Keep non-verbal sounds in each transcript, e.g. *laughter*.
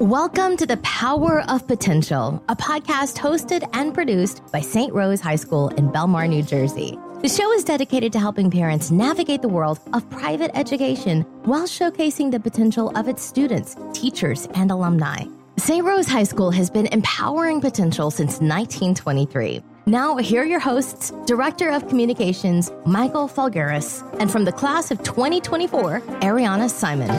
Welcome to the Power of Potential, a podcast hosted and produced by St. Rose High School in Belmar, New Jersey. The show is dedicated to helping parents navigate the world of private education while showcasing the potential of its students, teachers, and alumni. St. Rose High School has been empowering potential since 1923. Now, here are your hosts, Director of Communications, Michael Falgaris, and from the class of 2024, Ariana Simon.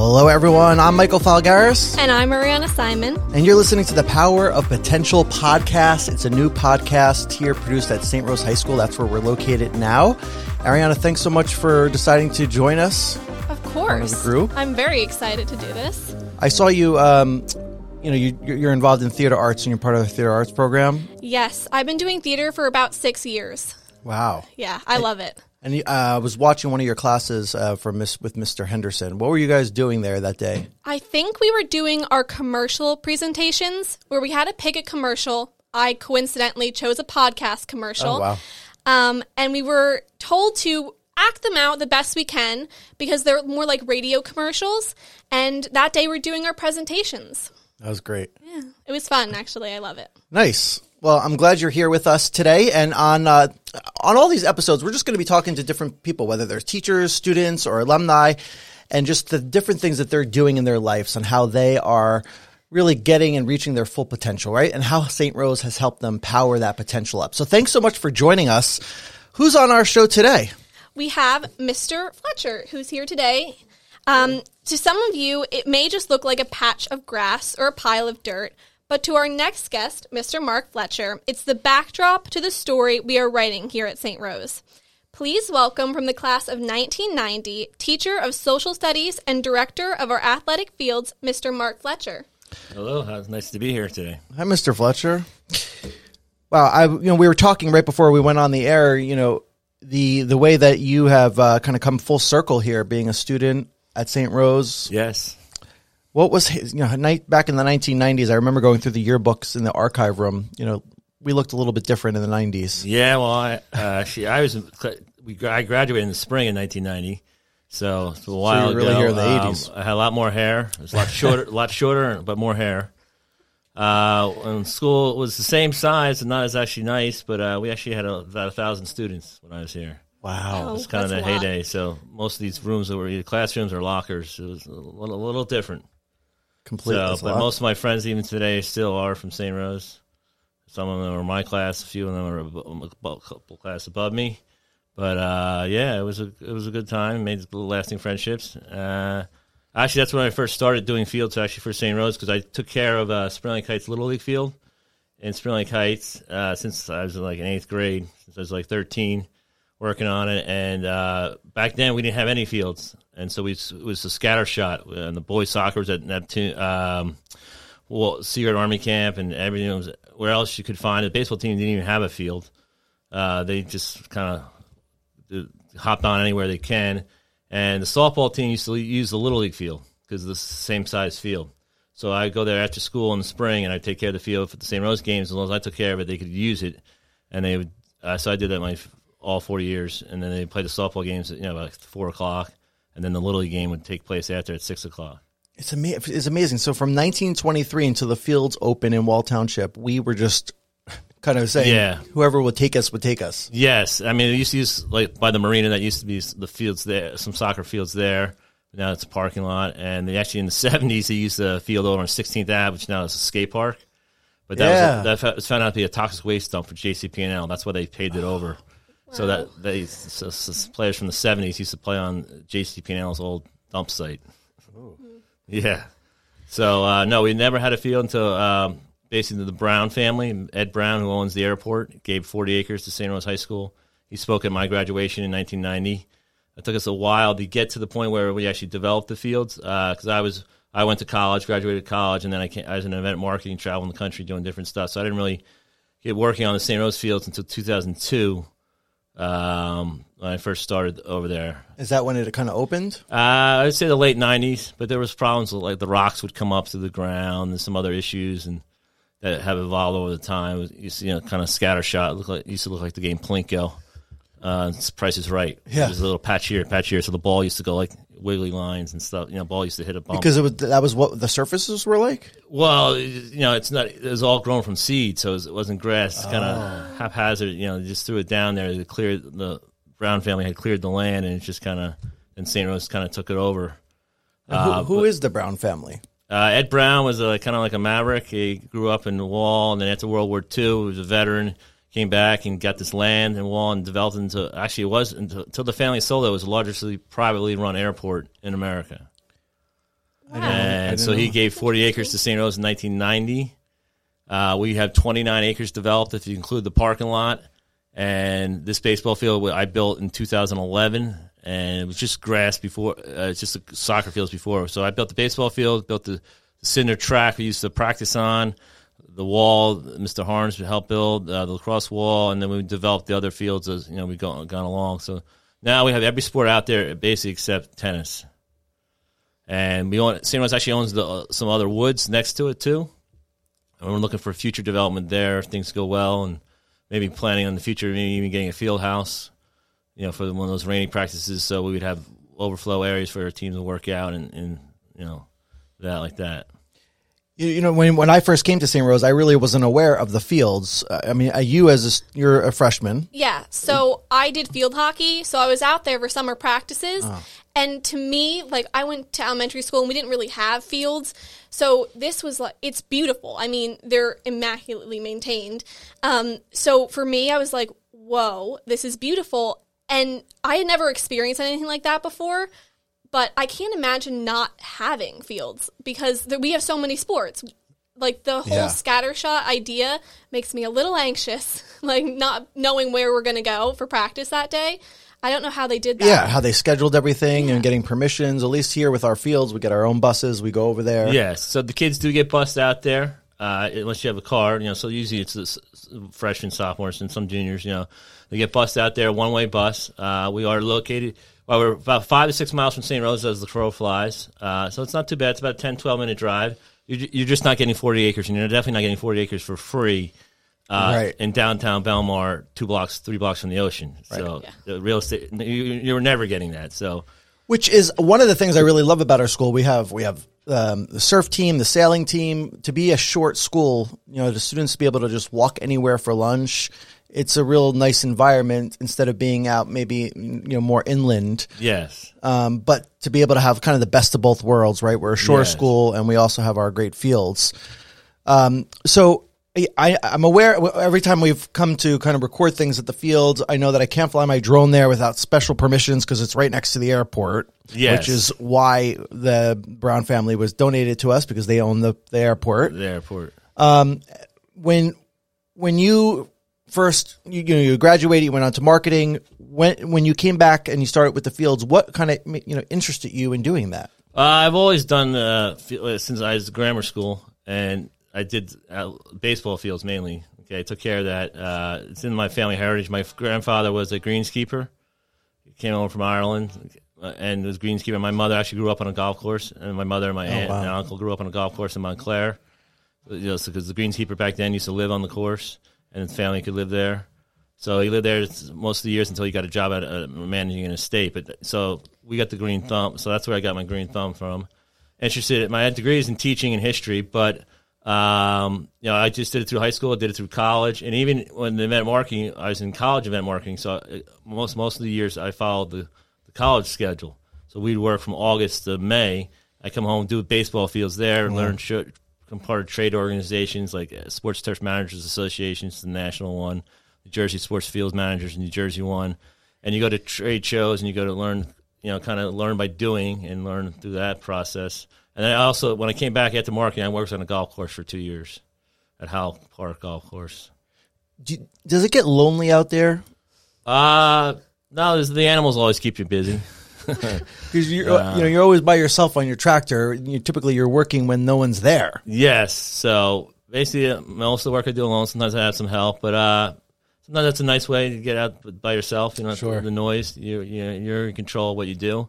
Hello, everyone. I'm Michael Falgaris. And I'm Ariana Simon. And you're listening to the Power of Potential podcast. It's a new podcast here produced at St. Rose High School. That's where we're located now. Ariana, thanks so much for deciding to join us. Of course. the group. I'm very excited to do this. I saw you, um, you know, you, you're involved in theater arts and you're part of the theater arts program. Yes, I've been doing theater for about six years. Wow. Yeah, I love it. And uh, I was watching one of your classes uh, from Miss, with Mr. Henderson. What were you guys doing there that day? I think we were doing our commercial presentations where we had to pick a commercial. I coincidentally chose a podcast commercial. Oh, wow. Um, and we were told to act them out the best we can because they're more like radio commercials. And that day we're doing our presentations. That was great. Yeah, it was fun, actually. I love it. Nice. Well, I'm glad you're here with us today. And on uh, on all these episodes, we're just going to be talking to different people, whether they're teachers, students, or alumni, and just the different things that they're doing in their lives and how they are really getting and reaching their full potential, right? And how St. Rose has helped them power that potential up. So thanks so much for joining us. Who's on our show today? We have Mr. Fletcher, who's here today. Um, to some of you, it may just look like a patch of grass or a pile of dirt, but to our next guest, Mr. Mark Fletcher, it's the backdrop to the story we are writing here at St. Rose. Please welcome from the class of 1990, teacher of social studies and director of our athletic fields, Mr. Mark Fletcher. Hello, it's nice to be here today. Hi, Mr. Fletcher. Wow, I you know we were talking right before we went on the air. You know the the way that you have uh, kind of come full circle here, being a student at St. Rose. Yes. What was his, you know night back in the 1990s? I remember going through the yearbooks in the archive room. You know, we looked a little bit different in the 90s. Yeah, well, I, uh, actually, I was we I graduated in the spring in 1990, so it's a while were really ago. here in the Um, 80s. I had a lot more hair. It was a lot shorter, a lot shorter, but more hair. Uh, and school was the same size and not as actually nice, but uh, we actually had a, about a thousand students when I was here. Wow. Oh, It's kind of the a heyday. So most of these rooms that were either classrooms or lockers. It was a little, a little different. Complete. So, but lot. most of my friends, even today, still are from St. Rose. Some of them are my class. A few of them are a a couple class above me. But uh, yeah, it was a it was a good time. Made lasting friendships. Uh, actually, that's when I first started doing fields. Actually, for St. Rose, because I took care of uh, Spring Lake Heights Little League field in Spring Lake Heights uh, since I was in like in eighth grade. Since I was like thirteen, working on it. And uh, back then, we didn't have any fields, and so we it was a scatter shot. And the boys soccer was at Neptune. Um, well, Secret Army Camp and everything was where else you could find. The baseball team didn't even have a field. Uh, they just kind of hopped on anywhere they can. And the softball team used to use the little league field because it's the same size field. So I go there after school in the spring and I take care of the field for the St. Rose games. As long as I took care of it, they could use it. And they would. Uh, so I did that my all four years. And then they played the softball games at you know like four o'clock. And then the little league game would take place after at six o'clock. It's, ama- it's amazing. So from 1923 until the fields open in Wall Township, we were just *laughs* kind of saying, Yeah. whoever would take us would take us. Yes, I mean it used to use like by the marina that used to be the fields there, some soccer fields there. Now it's a parking lot, and they actually in the *laughs* seventies they used the field over on Sixteenth Ave, which now is a skate park. But that Yeah. was a, that was found out to be a toxic waste dump for JCP&L. That's why they paved it over. So that they so, so players from the seventies used to play on JCP&L's old dump site. Yeah. So uh, no, we never had a field until um, basically the Brown family, Ed Brown, who owns the airport, gave 40 acres to St. Rose High School. He spoke at my graduation in 1990. It took us a while to get to the point where we actually developed the fields because I was I went to college, graduated college, and then I, came, I was in event marketing, traveling the country, doing different stuff. So I didn't really get working on the St. Rose fields until 2002 um, when I first started over there. Is that when it kind of opened? Uh, I'd say the late '90s, but there was problems with, like the rocks would come up to the ground and some other issues and that have evolved over the time. It was, you know, kind of scattershot. It looked like it used to look like the game Plinko. Uh, it's Price is Right. Yeah. There's a little patch here, patch here. So the ball used to go like wiggly lines and stuff. You know, ball used to hit a bump. Because it was that was what the surfaces were like. Well, you know, it's not. It was all grown from seed, so it wasn't grass. It's kind of haphazard. You know, they just threw it down there. They cleared the Brown family had cleared the land, and it's just kind of. And St. Rose kind of took it over. who, who is the Brown family? Uh, Ed Brown was kind of like a maverick. He grew up in the Wall, and then after World War II, he was a veteran. Came back and got this land in Wall and developed into. Actually, it was until, until the family sold it. It was the largest privately run airport in America. And so he gave 40 acres to St. Rose in 1990. Uh, we have 29 acres developed if you include the parking lot. And this baseball field I built in 2011, and it was just grass before, uh, it's just a soccer fields before. So I built the baseball field, built the, the cinder track we used to practice on, the wall Mr. Harns helped build, uh, the lacrosse wall, and then we developed the other fields as you know we've gone, gone along. So now we have every sport out there basically except tennis. And we own St. Rose actually owns the, uh, some other woods next to it too. And we're looking for future development there if things go well, and maybe planning on the future, maybe even getting a field house, you know, for one of those rainy practices, so we would have overflow areas for our teams to work out and, and you know that like that. You, you know, when when I first came to St. Rose, I really wasn't aware of the fields. I mean, uh, you as a, you're a freshman. Yeah, so I did field hockey, so I was out there for summer practices. And to me, like I went to elementary school and we didn't really have fields. So this was like it's beautiful. I mean, they're immaculately maintained. Um, so for me, I was like, "Whoa, this is beautiful." And I had never experienced anything like that before. But I can't imagine not having fields because there, we have so many sports like the whole Yeah. scattershot idea makes me a little anxious *laughs* like not knowing where we're going to go for practice that day i don't know how they did that Yeah, how they scheduled everything and getting permissions. At least here with our fields, we get our own buses. We go over there. Yes, so the kids do get bused out there, uh, unless you have a car. You know, so usually it's the s- s- freshmen, sophomores, and some juniors. You know, they get bused out there, one way bus. Uh, we are located. Well, we're about five to six miles from St. Rose as the crow flies. Uh, so it's not too bad. It's about a 10, 12 minute drive. You're, you're just not getting 40 acres, and you're definitely not getting 40 acres for free. Uh, Right. in downtown Belmar, two blocks, three blocks from the ocean. So the real estate, you, you're never getting that. So which is one of the things I really love about our school. We have we have um, the surf team, the sailing team. To be a short school, you know, the students to be able to just walk anywhere for lunch. It's a real nice environment instead of being out maybe you know more inland. yes, Um, but to be able to have kind of the best of both worlds, right? We're a shore Yes. school and we also have our great fields. Um, so I, I'm aware every time we've come to kind of record things at the fields, I know that I can't fly my drone there without special permissions because it's right next to the airport. Yes. Which is why the Brown family was donated to us because they own the, the airport. the airport. Um, When, when you first, you, you know, you graduated, you went on to marketing. When, when you came back and you started with the fields, what kind of, you know, interested you in doing that? Uh, I've always done uh, since I was grammar school, and I did uh, baseball fields mainly. Okay, I took care of that. Uh, it's in my family heritage. My grandfather was a greenskeeper. He came over from Ireland uh, and was greenskeeper. My mother actually grew up on a golf course, and my mother and my aunt and uncle grew up on a golf course in Montclair. You know, because the greenskeeper back then used to live on the course, and his family could live there. So he lived there most of the years until he got a job at uh, managing an estate. But so we got the green thumb. So that's where I got my green thumb from. Interested. My degree is in teaching and history, but um, you know, I just did it through high school. I did it through college, and even when the event marketing, I was in college event marketing. So uh, most most of the years I followed the, the college schedule. So we'd work from August to May. I come home, do baseball fields there, and learn. Sh- I'm part of trade organizations like uh, Sports Turf Managers Associations, the national one, the Jersey Sports Fields Managers, New Jersey one, and you go to trade shows and you go to learn, you know, kind of learn by doing and learn through that process. And then I also, when I came back after marketing, I worked on a golf course for two years at Howell Park Golf Course. Do, does it get lonely out there? Uh no, the animals always keep you busy. *laughs* Because you're, you know, you're always by yourself on your tractor. You, typically, you're working when no one's there. Yes. So basically, uh, most of the work I do alone. Sometimes I have some help, but uh, sometimes that's a nice way to get out by yourself. You know, Sure. the noise. You you you're in control of what you do.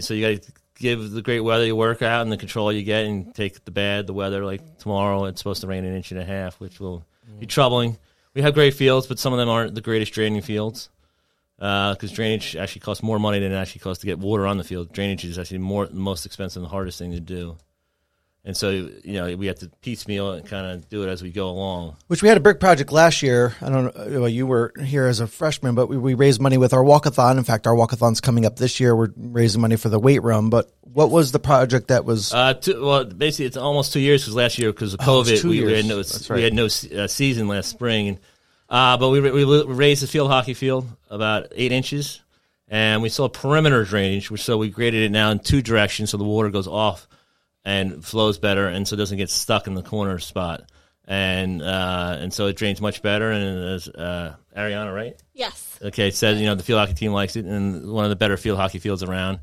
So you got to give the great weather you work out and the control you get, and take the bad, the weather. Like tomorrow, it's supposed to rain an inch and a half, which will be troubling. We have great fields, but some of them aren't the greatest draining fields. Because drainage actually costs more money than it actually costs to get water on the field. Drainage is actually more the most expensive and the hardest thing to do. And so, you know, we have to piecemeal and kind of do it as we go along. Which we had a brick project last year. I don't know. Well, you were here as a freshman, but we, we raised money with our walkathon. In fact, our walkathon's coming up this year. We're raising money for the weight room. But what was the project that was? Uh, two, well, basically, it's almost two years because last year, because of Oh, COVID, two we, we had no That's we had no uh, season last spring. And, uh, but we we raised the field hockey field about eight inches, and we saw perimeter drainage, which so we graded it now in two directions, so the water goes off and flows better, and so it doesn't get stuck in the corner spot. And uh, and so it drains much better. And as uh, Ariana, right? Yes. Okay, said you know the field hockey team likes it, and one of the better field hockey fields around.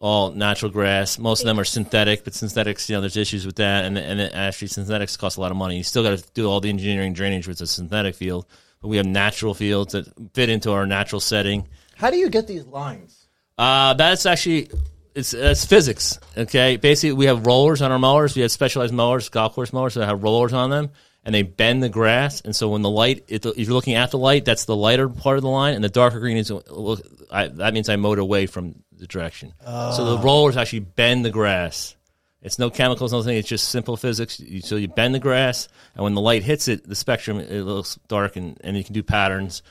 All natural grass. Most of them are synthetic, but synthetics, you know, there's issues with that, and and actually synthetics cost a lot of money. You still got to do all the engineering drainage with a synthetic field, but we have natural fields that fit into our natural setting. How do you get these lines? Uh, that's actually it's it's physics. Okay, basically we have rollers on our mowers. We have specialized mowers, golf course mowers that have rollers on them, and they bend the grass. And so when the light, if you're looking at the light, that's the lighter part of the line, and the darker green is look. I, that means I mowed away from the direction. So the rollers actually bend the grass. It's no chemicals, nothing. It's just simple physics. You, so you bend the grass, and when the light hits it, the spectrum it looks dark, and, and you can do patterns.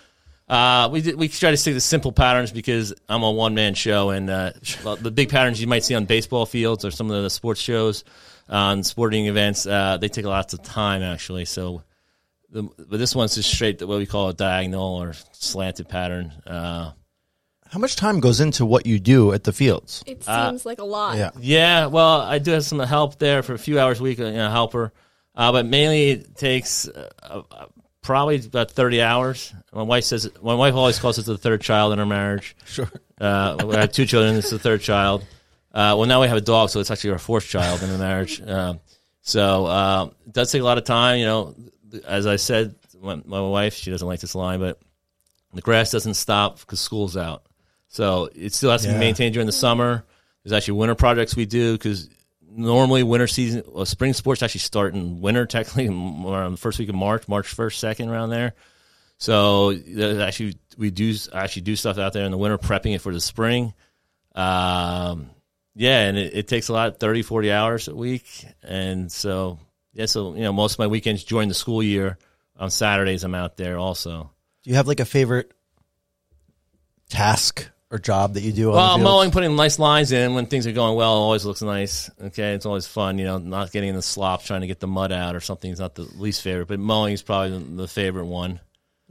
Uh, we did, we try to stick to simple patterns because I'm a one man show, and uh, *laughs* the big patterns you might see on baseball fields or some of the sports shows, on sporting events, uh, they take lots of time actually. So, the, but this one's just straight what we call a diagonal or slanted pattern. Uh, How much time goes into what you do at the fields? It Uh, seems like a lot. Yeah. yeah, well, I do have some help there for a few hours a week, you know, helper, uh, but mainly it takes uh, uh, probably about thirty hours. My wife says my wife always calls it the third child in our marriage. Sure. Uh, we have two children. This is the third child. Uh, well, now we have a dog, so it's actually our fourth child in the marriage. Um, so uh, it does take a lot of time. You know, as I said, my, my wife she doesn't like this line, but the grass doesn't stop because school's out. So it still has to Yeah. be maintained during the summer. There's actually winter projects we do because normally winter season, well, spring sports actually start in winter, *laughs* technically around the first week of March, March first, second, around there. So there's actually we do actually do stuff out there in the winter, prepping it for the spring. Um, yeah, and it, it takes a lot, 30, 40 hours a week, and so yeah, so you know most of my weekends during the school year on Saturdays I'm out there also. Do you have like a favorite task or job that you do? Well, mowing, putting nice lines in when things are going well always looks nice. Okay, it's always fun. You know, not getting in the slop, trying to get the mud out or something is not the least favorite, but mowing is probably the- the favorite one.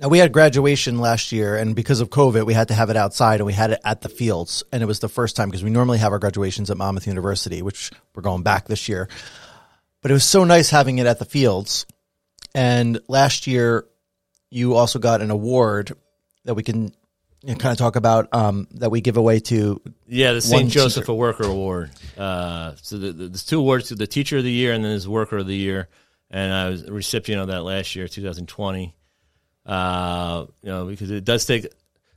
Now we had graduation last year, and because of COVID, we had to have it outside, and we had it at the fields, and it was the first time because we normally have our graduations at Monmouth University, which we're going back this year. But it was so nice having it at the fields. And last year, you also got an award that we can you know, kind of talk about um, that we give away to. Yeah, the St. Joseph teacher. a Worker Award. Uh, so the, the, there's two awards: the Teacher of the Year and then there's Worker of the Year. And I was a recipient of that last year, 2020. Uh, you know, because it does take at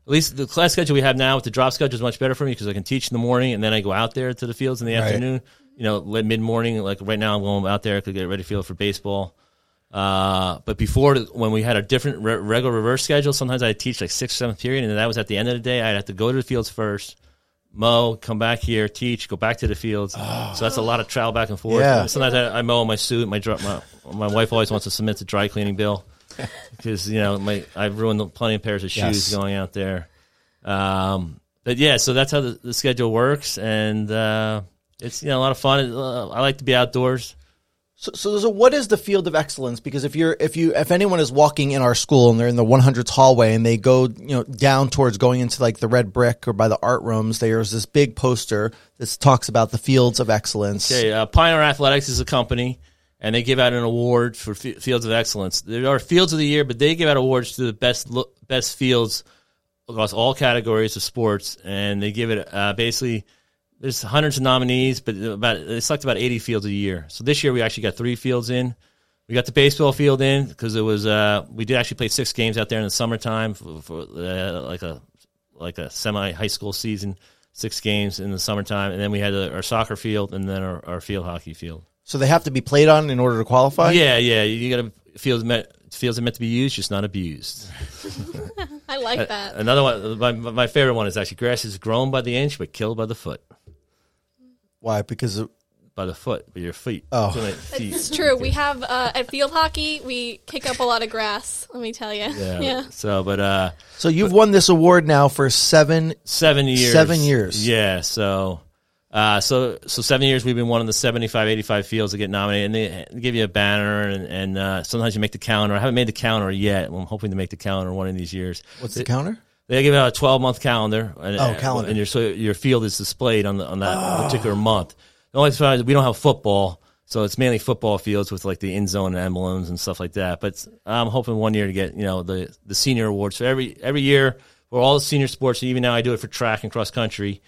least the class schedule we have now with the drop schedule is much better for me because I can teach in the morning and then I go out there to the fields in the Right. afternoon. You know, mid morning. Like right now, I'm going out there to get ready to field for baseball. Uh, but before, when we had a different re- regular reverse schedule, sometimes I'd teach like sixth, seventh period, and that was at the end of the day. I'd have to go to the fields first, mow, come back here, teach, go back to the fields. So that's a lot of travel back and forth. Yeah. Sometimes I, I mow in my suit. My, my my wife always wants to submit the dry cleaning bill *laughs* because you know my I've ruined plenty of pairs of shoes Yes. going out there. Um, but yeah, so that's how the, the schedule works, and uh, it's you know a lot of fun. Uh, I like to be outdoors. So, so, so what is the field of excellence? Because if you're, if you, if anyone is walking in our school and they're in the 100s hallway and they go, you know, down towards going into like the red brick or by the art rooms, there's this big poster that talks about the fields of excellence. Okay, uh, Pioneer Athletics is a company, and they give out an award for f- fields of excellence. There are fields of the year, but they give out awards to the best lo- best fields across all categories of sports, and they give it uh, basically. There's hundreds of nominees, but about they select about 80 fields a year. So this year we actually got three fields in. We got the baseball field in because it was uh, we did actually play six games out there in the summertime for, for uh, like a like a semi high school season, six games in the summertime, and then we had uh our soccer field and then our, our field hockey field. So they have to be played on in order to qualify? Yeah, yeah, you got to fields meant fields are meant to be used, just not abused. *laughs* I like that. Another one, my, my favorite one is actually grass is grown by the inch but killed by the foot. Why? Because of, By the foot, by your feet. Oh. Too feet. It's true. We have uh, at field hockey, we kick up a lot of grass. Let me tell you. Yeah. Yeah. So, but uh, so you've won this award now for seven. seven years. Seven years. Yeah. So, uh, so so seven years we've been one of the 75, 85 fields that get nominated, and they give you a banner, and, and uh, sometimes you make the calendar. I haven't made the calendar yet. I'm hoping to make the calendar one of these years. What's the counter? They give out a 12 month calendar. And, Oh, calendar. And your so your field is displayed on the on that ah. particular month. The only thing is we don't have football, so it's mainly football fields with like the in zone emblems and stuff like that. But I'm hoping one year to get you know the the senior awards. So every every year for all the senior sports, even now I do it for track and cross country.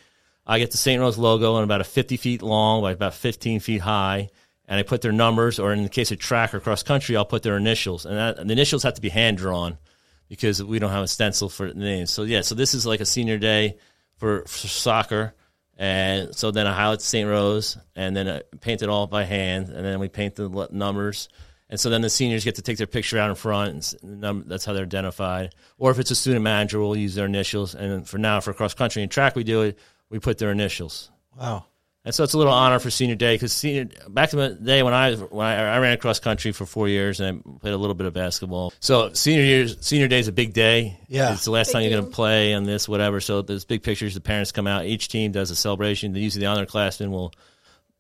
I get the St. Rose logo and about a 50 feet long by about 15 feet high. And I put their numbers, or in the case of track or cross country, I'll put their initials. And, that, and the initials have to be hand drawn because we don't have a stencil for the names. So yeah, so this is like a senior day for, for soccer, and so then I highlight St. Rose, and then I paint it all by hand, and then we paint the numbers, and so then the seniors get to take their picture out in front, and that's how they're identified. Or if it's a student manager, we'll use their initials, and for now for cross country and track, we do it. We put their initials. Wow. And so it's a little honor for senior day because senior back in the day when I when I, I ran cross country for four years and I played a little bit of basketball. So senior years senior day is a big day. Yeah. it's the last Big time you're going to play and this whatever. So there's big pictures. The parents come out. Each team does a celebration. Usually the honor classmen will,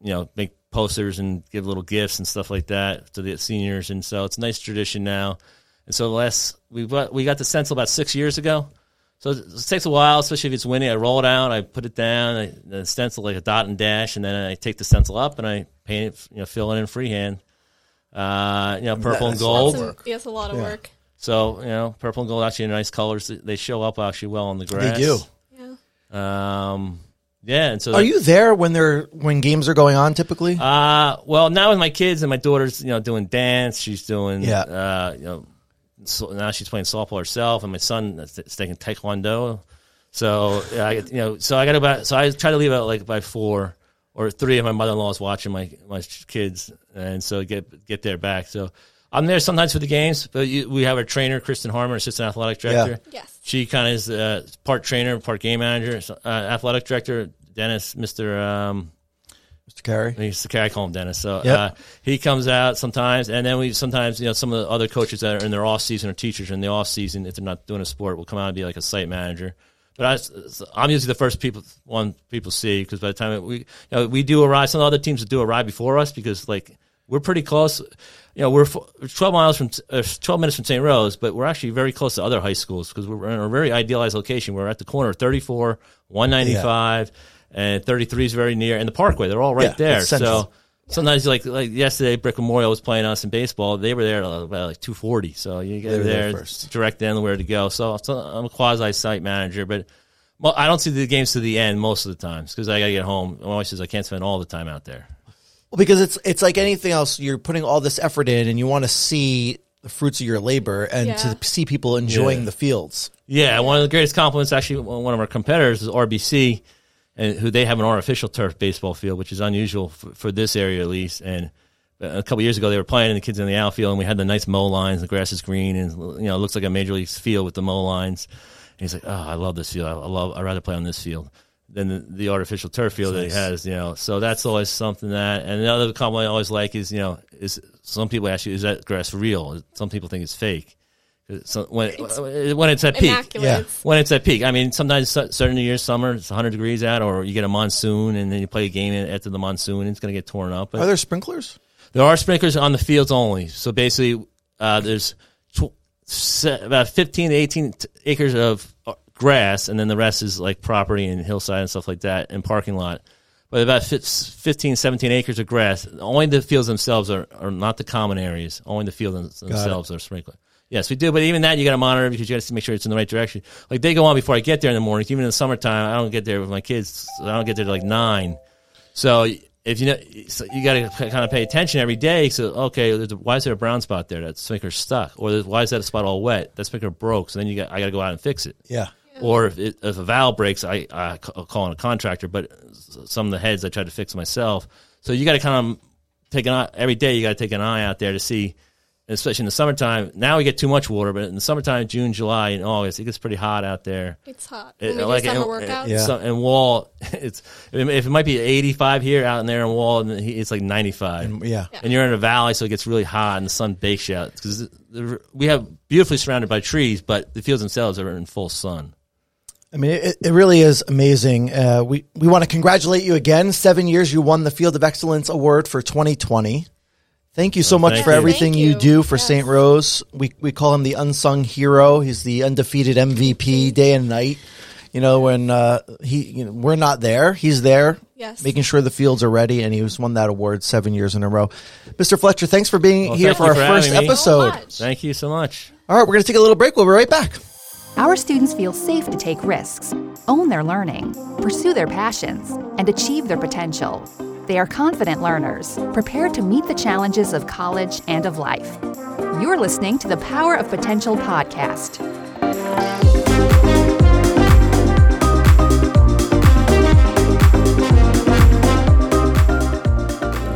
you know, make posters and give little gifts and stuff like that to the seniors. And so it's a nice tradition now. And so the last we got we got the stencil about six years ago. So it it takes a while, especially if it's windy. I roll it out, I put it down, I the stencil like a dot and dash, and then I take the stencil up and I paint it, you know, fill it in freehand. Uh, you know, purple and That's gold. Some, yes, a lot of work. So you know, purple and gold actually are nice colors. They show up actually well on the grass. They do. Yeah. Um, yeah, and so Are you there when they're when games are going on? Typically. Uh, well, now with my kids and my daughter's, you know, doing dance, she's doing, Yeah. uh, you know, so now she's playing softball herself, and my son is is taking taekwondo. So yeah, I, get- you know, so I got about, so I try to leave out like by four or three of my mother in laws watching my my kids, and so get get there back. So I'm there sometimes for the games, but you, we have our trainer Kristen Harmer, assistant athletic director. Yes. She kind of is uh, part trainer, part game manager, so, uh, athletic director. Dennis, Mister. Um, Mr. Carey. He's guy I call him Dennis. So Yep. uh, he comes out sometimes, and then we sometimes you know some of the other coaches that are in their off season or teachers in the off season if they're not doing a sport will come out and be like a site manager. But I, I'm usually the first people one people see because by the time we you know, we do a ride, some other teams do a ride before us because like we're pretty close. You know, we're 12 miles from uh, 12 minutes from St. Rose, but we're actually very close to other high schools because we're in a very idealized location. We're at the corner of 34, 195, and 33 is very near, and the Parkway. They're all right Yeah, there. it's central. So sometimes, like like yesterday, Brick Memorial was playing us in baseball. They were there at about like 240. So you get there there, first. direct in where to go. So, so I'm a quasi site manager, but. Well, I don't see the games to the end most of the times because I got to get home. My wife says I can't spend all the time out there. Well, because it's it's like anything else. You're putting all this effort in, and you want to see the fruits of your labor and Yeah. to see people enjoying Yeah. the fields. Yeah, one of the greatest compliments, actually, one of our competitors is RBC, and who they have an artificial turf baseball field, which is unusual for, for this area at least. And uh, a couple years ago, they were playing, and the kids in the outfield, and we had the nice mow lines. The grass is green, and you know, it looks like a major league field with the mow lines. And he's like, "Oh, I love this field. I I love. I'd rather play on this field." Than the, the artificial turf field that he has, you know, so that's always something that. And another other compliment I always like is, you know, is some people ask you, is that grass real? Some people think it's fake. So when when it's at peak, Immaculate. Yeah. When it's at peak. I mean, sometimes cer- certain years, summer, it's 100 degrees out, or you get a monsoon, and then you play a game after the monsoon, and it's going to get torn up. But Are there sprinklers? there are sprinklers on the fields only. So basically, uh, there's tw- about 15 to 18 t- acres of uh, grass, and then the rest is like property and hillside and stuff like that, and parking lot. But about fif- 15, 17 acres of grass. Only the fields themselves are, are not the common areas. Only the fields themselves are sprinkled. Yes, we do. But even that, you got to monitor because you got to make sure it's in the right direction. Like they go on before I get there in the mornings. Even in the summertime, I don't get there with my kids. I don't get there till like nine. So if you know, so you got to kind of pay attention every day. So okay, why is there a brown spot there? That sprinkler's stuck, or why is that a spot all wet? That sprinkler broke. So then you got I got to go out and fix it. Yeah. Or if, it, if a valve breaks, I, I call in a contractor. But some of the heads I try to fix myself. So you got to kind of take an eye every day. You got to take an eye out there to see especially in the summertime. Now we get too much water, but in the summertime, June, July, and August, it gets pretty hot out there. It's hot. It- When we do like, summer and- workouts. Yeah. So, and Wall, *laughs* it's if it might be 85 here out in there in Wall, and it's like 95. Yeah. And you're in a valley, so it gets really hot, and the sun bakes you out. Because we have beautifully surrounded by trees, but the fields themselves are in full sun. I mean, it, it really is amazing. Uh, we we want to congratulate you again. Seven years, you won the Field of Excellence Award for 2020. Thank you so much thank for you. everything you. you. do for Yes. St. Rose. We we call him the unsung hero. He's the undefeated MVP day and night. You know, when uh, he you know, we're not there, he's there, Yes. making sure the fields are ready, and he he's won that award seven years in a row. Mr. Fletcher, thanks for being Well, here for our for first episode. So. Thank you so much. All right, we're going to take a little break. We'll be right back. Our students feel safe to take risks, own their learning, pursue their passions, and achieve their potential. They are confident learners, prepared to meet the challenges of college and of life. You're listening to the Power of Potential podcast.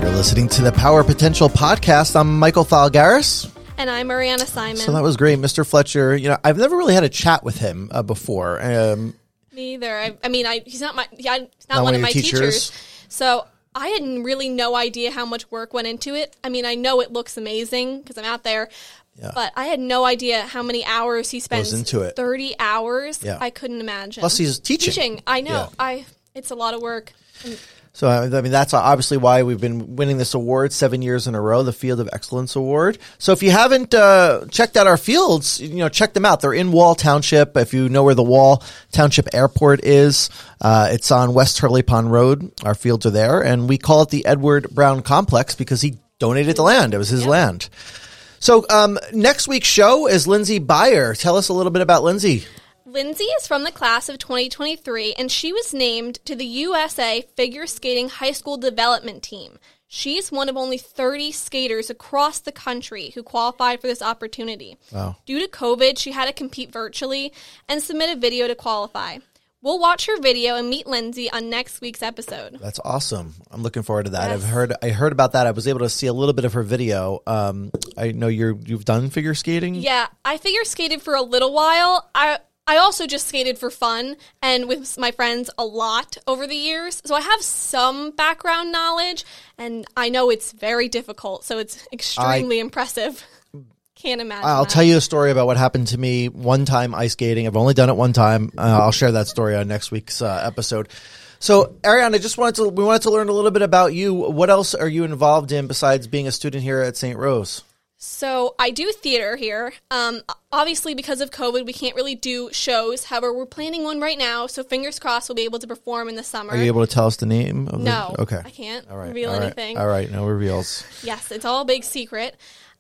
You're listening to the Power Potential podcast. I'm Michael Falgaris. And I'm Ariana Simon. So that was great, Mr. Fletcher. You know, I've never really had a chat with him uh, before. Um, Me either. I, I mean, I, he's not my. Yeah, he's not, Not one one of of my teachers. teachers? So I had really no idea how much work went into it. I mean, I know it looks amazing because I'm out there. But I had no idea how many hours he spends into it. Thirty hours. Yeah. I couldn't imagine. Plus, he's teaching. Teaching. I know. Yeah. I. It's a lot of work. So I I mean, that's obviously why we've been winning this award seven years in a row, the Field of Excellence Award. So if you haven't uh, checked out our fields, you know, check them out. They're in Wall Township. If you know where the Wall Township Airport is, uh, it's on West Hurley Pond Road. Our fields are there, and we call it the Edward Brown Complex because he donated the land. It was his land. So um, next week's show is Lindsay Byer. Tell us a little bit about Lindsay. Lindsay is from the class of 2023, and she was named to the USA Figure Skating High School Development Team. She's one of only 30 skaters across the country who qualified for this opportunity. Wow. Due to COVID, she had to compete virtually and submit a video to qualify. We'll watch her video and meet Lindsay on next week's episode. That's awesome. I'm looking forward to that. Yes. I've heard I heard about that. I was able to see a little bit of her video. Um, I know you're you've done figure skating. Yeah, I figure skated for a little while. I I also just skated for fun and with my friends a lot over the years. So I have some background knowledge and I know it's very difficult. So it's extremely impressive. *laughs* Can't imagine. I'll that. tell you a story about what happened to me one time ice skating. I've only done it one time. Uh, I'll share that story on next week's uh, episode. So, Ariana, I just wanted to we wanted to learn a little bit about you. What else are you involved in besides being a student here at St. Rose? So I do theater here. Um, obviously, because of COVID, we can't really do shows. However, we're planning one right now. So fingers crossed, we'll be able to perform in the summer. Are you able to tell us the name? Of no, The, okay. I can't All right. reveal all right, anything. All right. No reveals. Yes, it's all a big secret.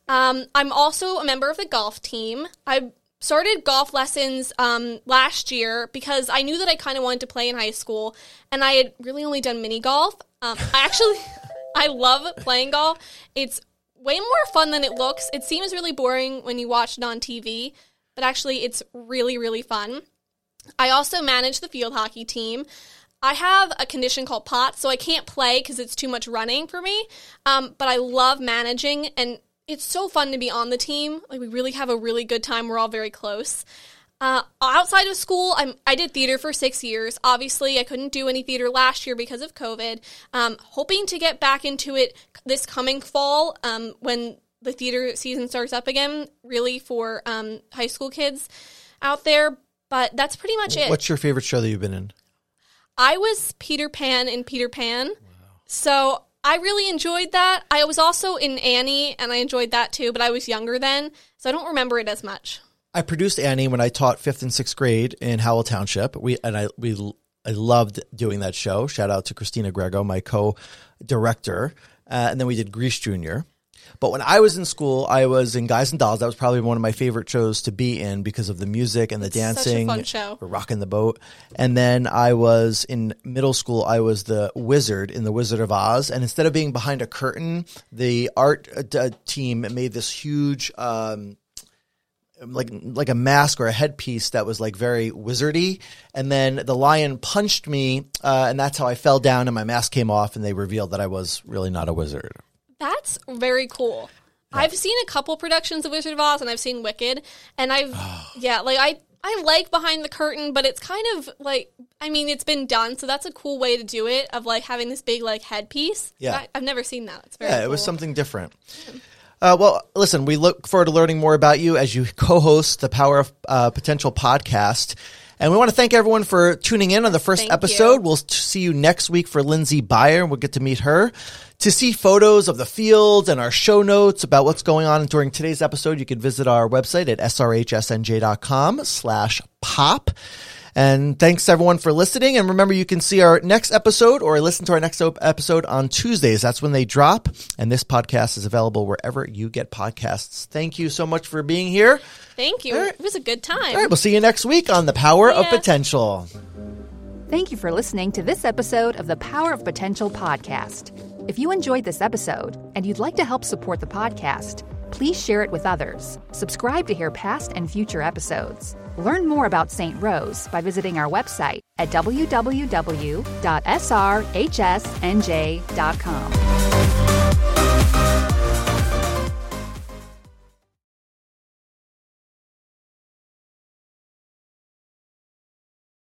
Um, I'm also a member of the golf team. I started golf lessons um, last year because I knew that I kind of wanted to play in high school, and I had really only done mini golf. Um, I actually, *laughs* I love playing golf. It's way more fun than it looks. It seems really boring when you watch it on TV, but actually, it's really, really fun. I also manage the field hockey team. I have a condition called POTS, so I can't play because it's too much running for me. Um, but I love managing, and it's so fun to be on the team. Like we really have a really good time. We're all very close. Uh, outside of school, I'm, I did theater for six years. Obviously, I couldn't do any theater last year because of COVID. Um, hoping to get back into it this coming fall um, when the theater season starts up again, really for um, high school kids out there. But that's pretty much it. What's your favorite show that you've been in? I was Peter Pan in Peter Pan. So I really enjoyed that. I was also in Annie and I enjoyed that too, but I was younger then, so I don't remember it as much. I produced Annie when I taught fifth and sixth grade in Howell Township. We and I we I loved doing that show. Shout out to Christina Grego, my co-director, uh, and then we did Grease Junior. But when I was in school, I was in Guys and Dolls. That was probably one of my favorite shows to be in because of the music and the dancing. fun show. We're rocking the boat. And then I was in middle school. I was the wizard in the Wizard of Oz. And instead of being behind a curtain, the art uh, team made this huge. Um, like like a mask or a headpiece that was like very wizardy, and then the lion punched me, uh, and that's how I fell down, and my mask came off, and they revealed that I was really not a wizard. That's very cool. I've seen a couple productions of Wizard of Oz, and I've seen Wicked, and I've *sighs* yeah, like I I like behind the curtain, but it's kind of like I mean, it's been done, so that's a cool way to do it of like having this big like headpiece. Yeah. I, I've never seen that. It's very Yeah, it was something different. Uh, well, listen, we look forward to learning more about you as you co-host the Power of uh, Potential podcast. And we want to thank everyone for tuning in on the first Thank episode. you. We'll see you next week for Lindsay Byer. We'll get to meet her. To see photos of the fields and our show notes about what's going on during today's episode, you can visit our website at srhsnj.com slash pop. And thanks everyone for listening. And remember, you can see our next episode or listen to our next episode on Tuesdays. That's when they drop. And this podcast is available wherever you get podcasts. Thank you so much for being here. Thank you. Right. It was a good time. All right, we'll see you next week on The Power of Yeah. Potential. Thank you for listening to this episode of the Power of Potential podcast. If you enjoyed this episode and you'd like to help support the podcast, please share it with others. Subscribe to hear past and future episodes. Learn more about St. Rose by visiting our website at www.srhsnj.com.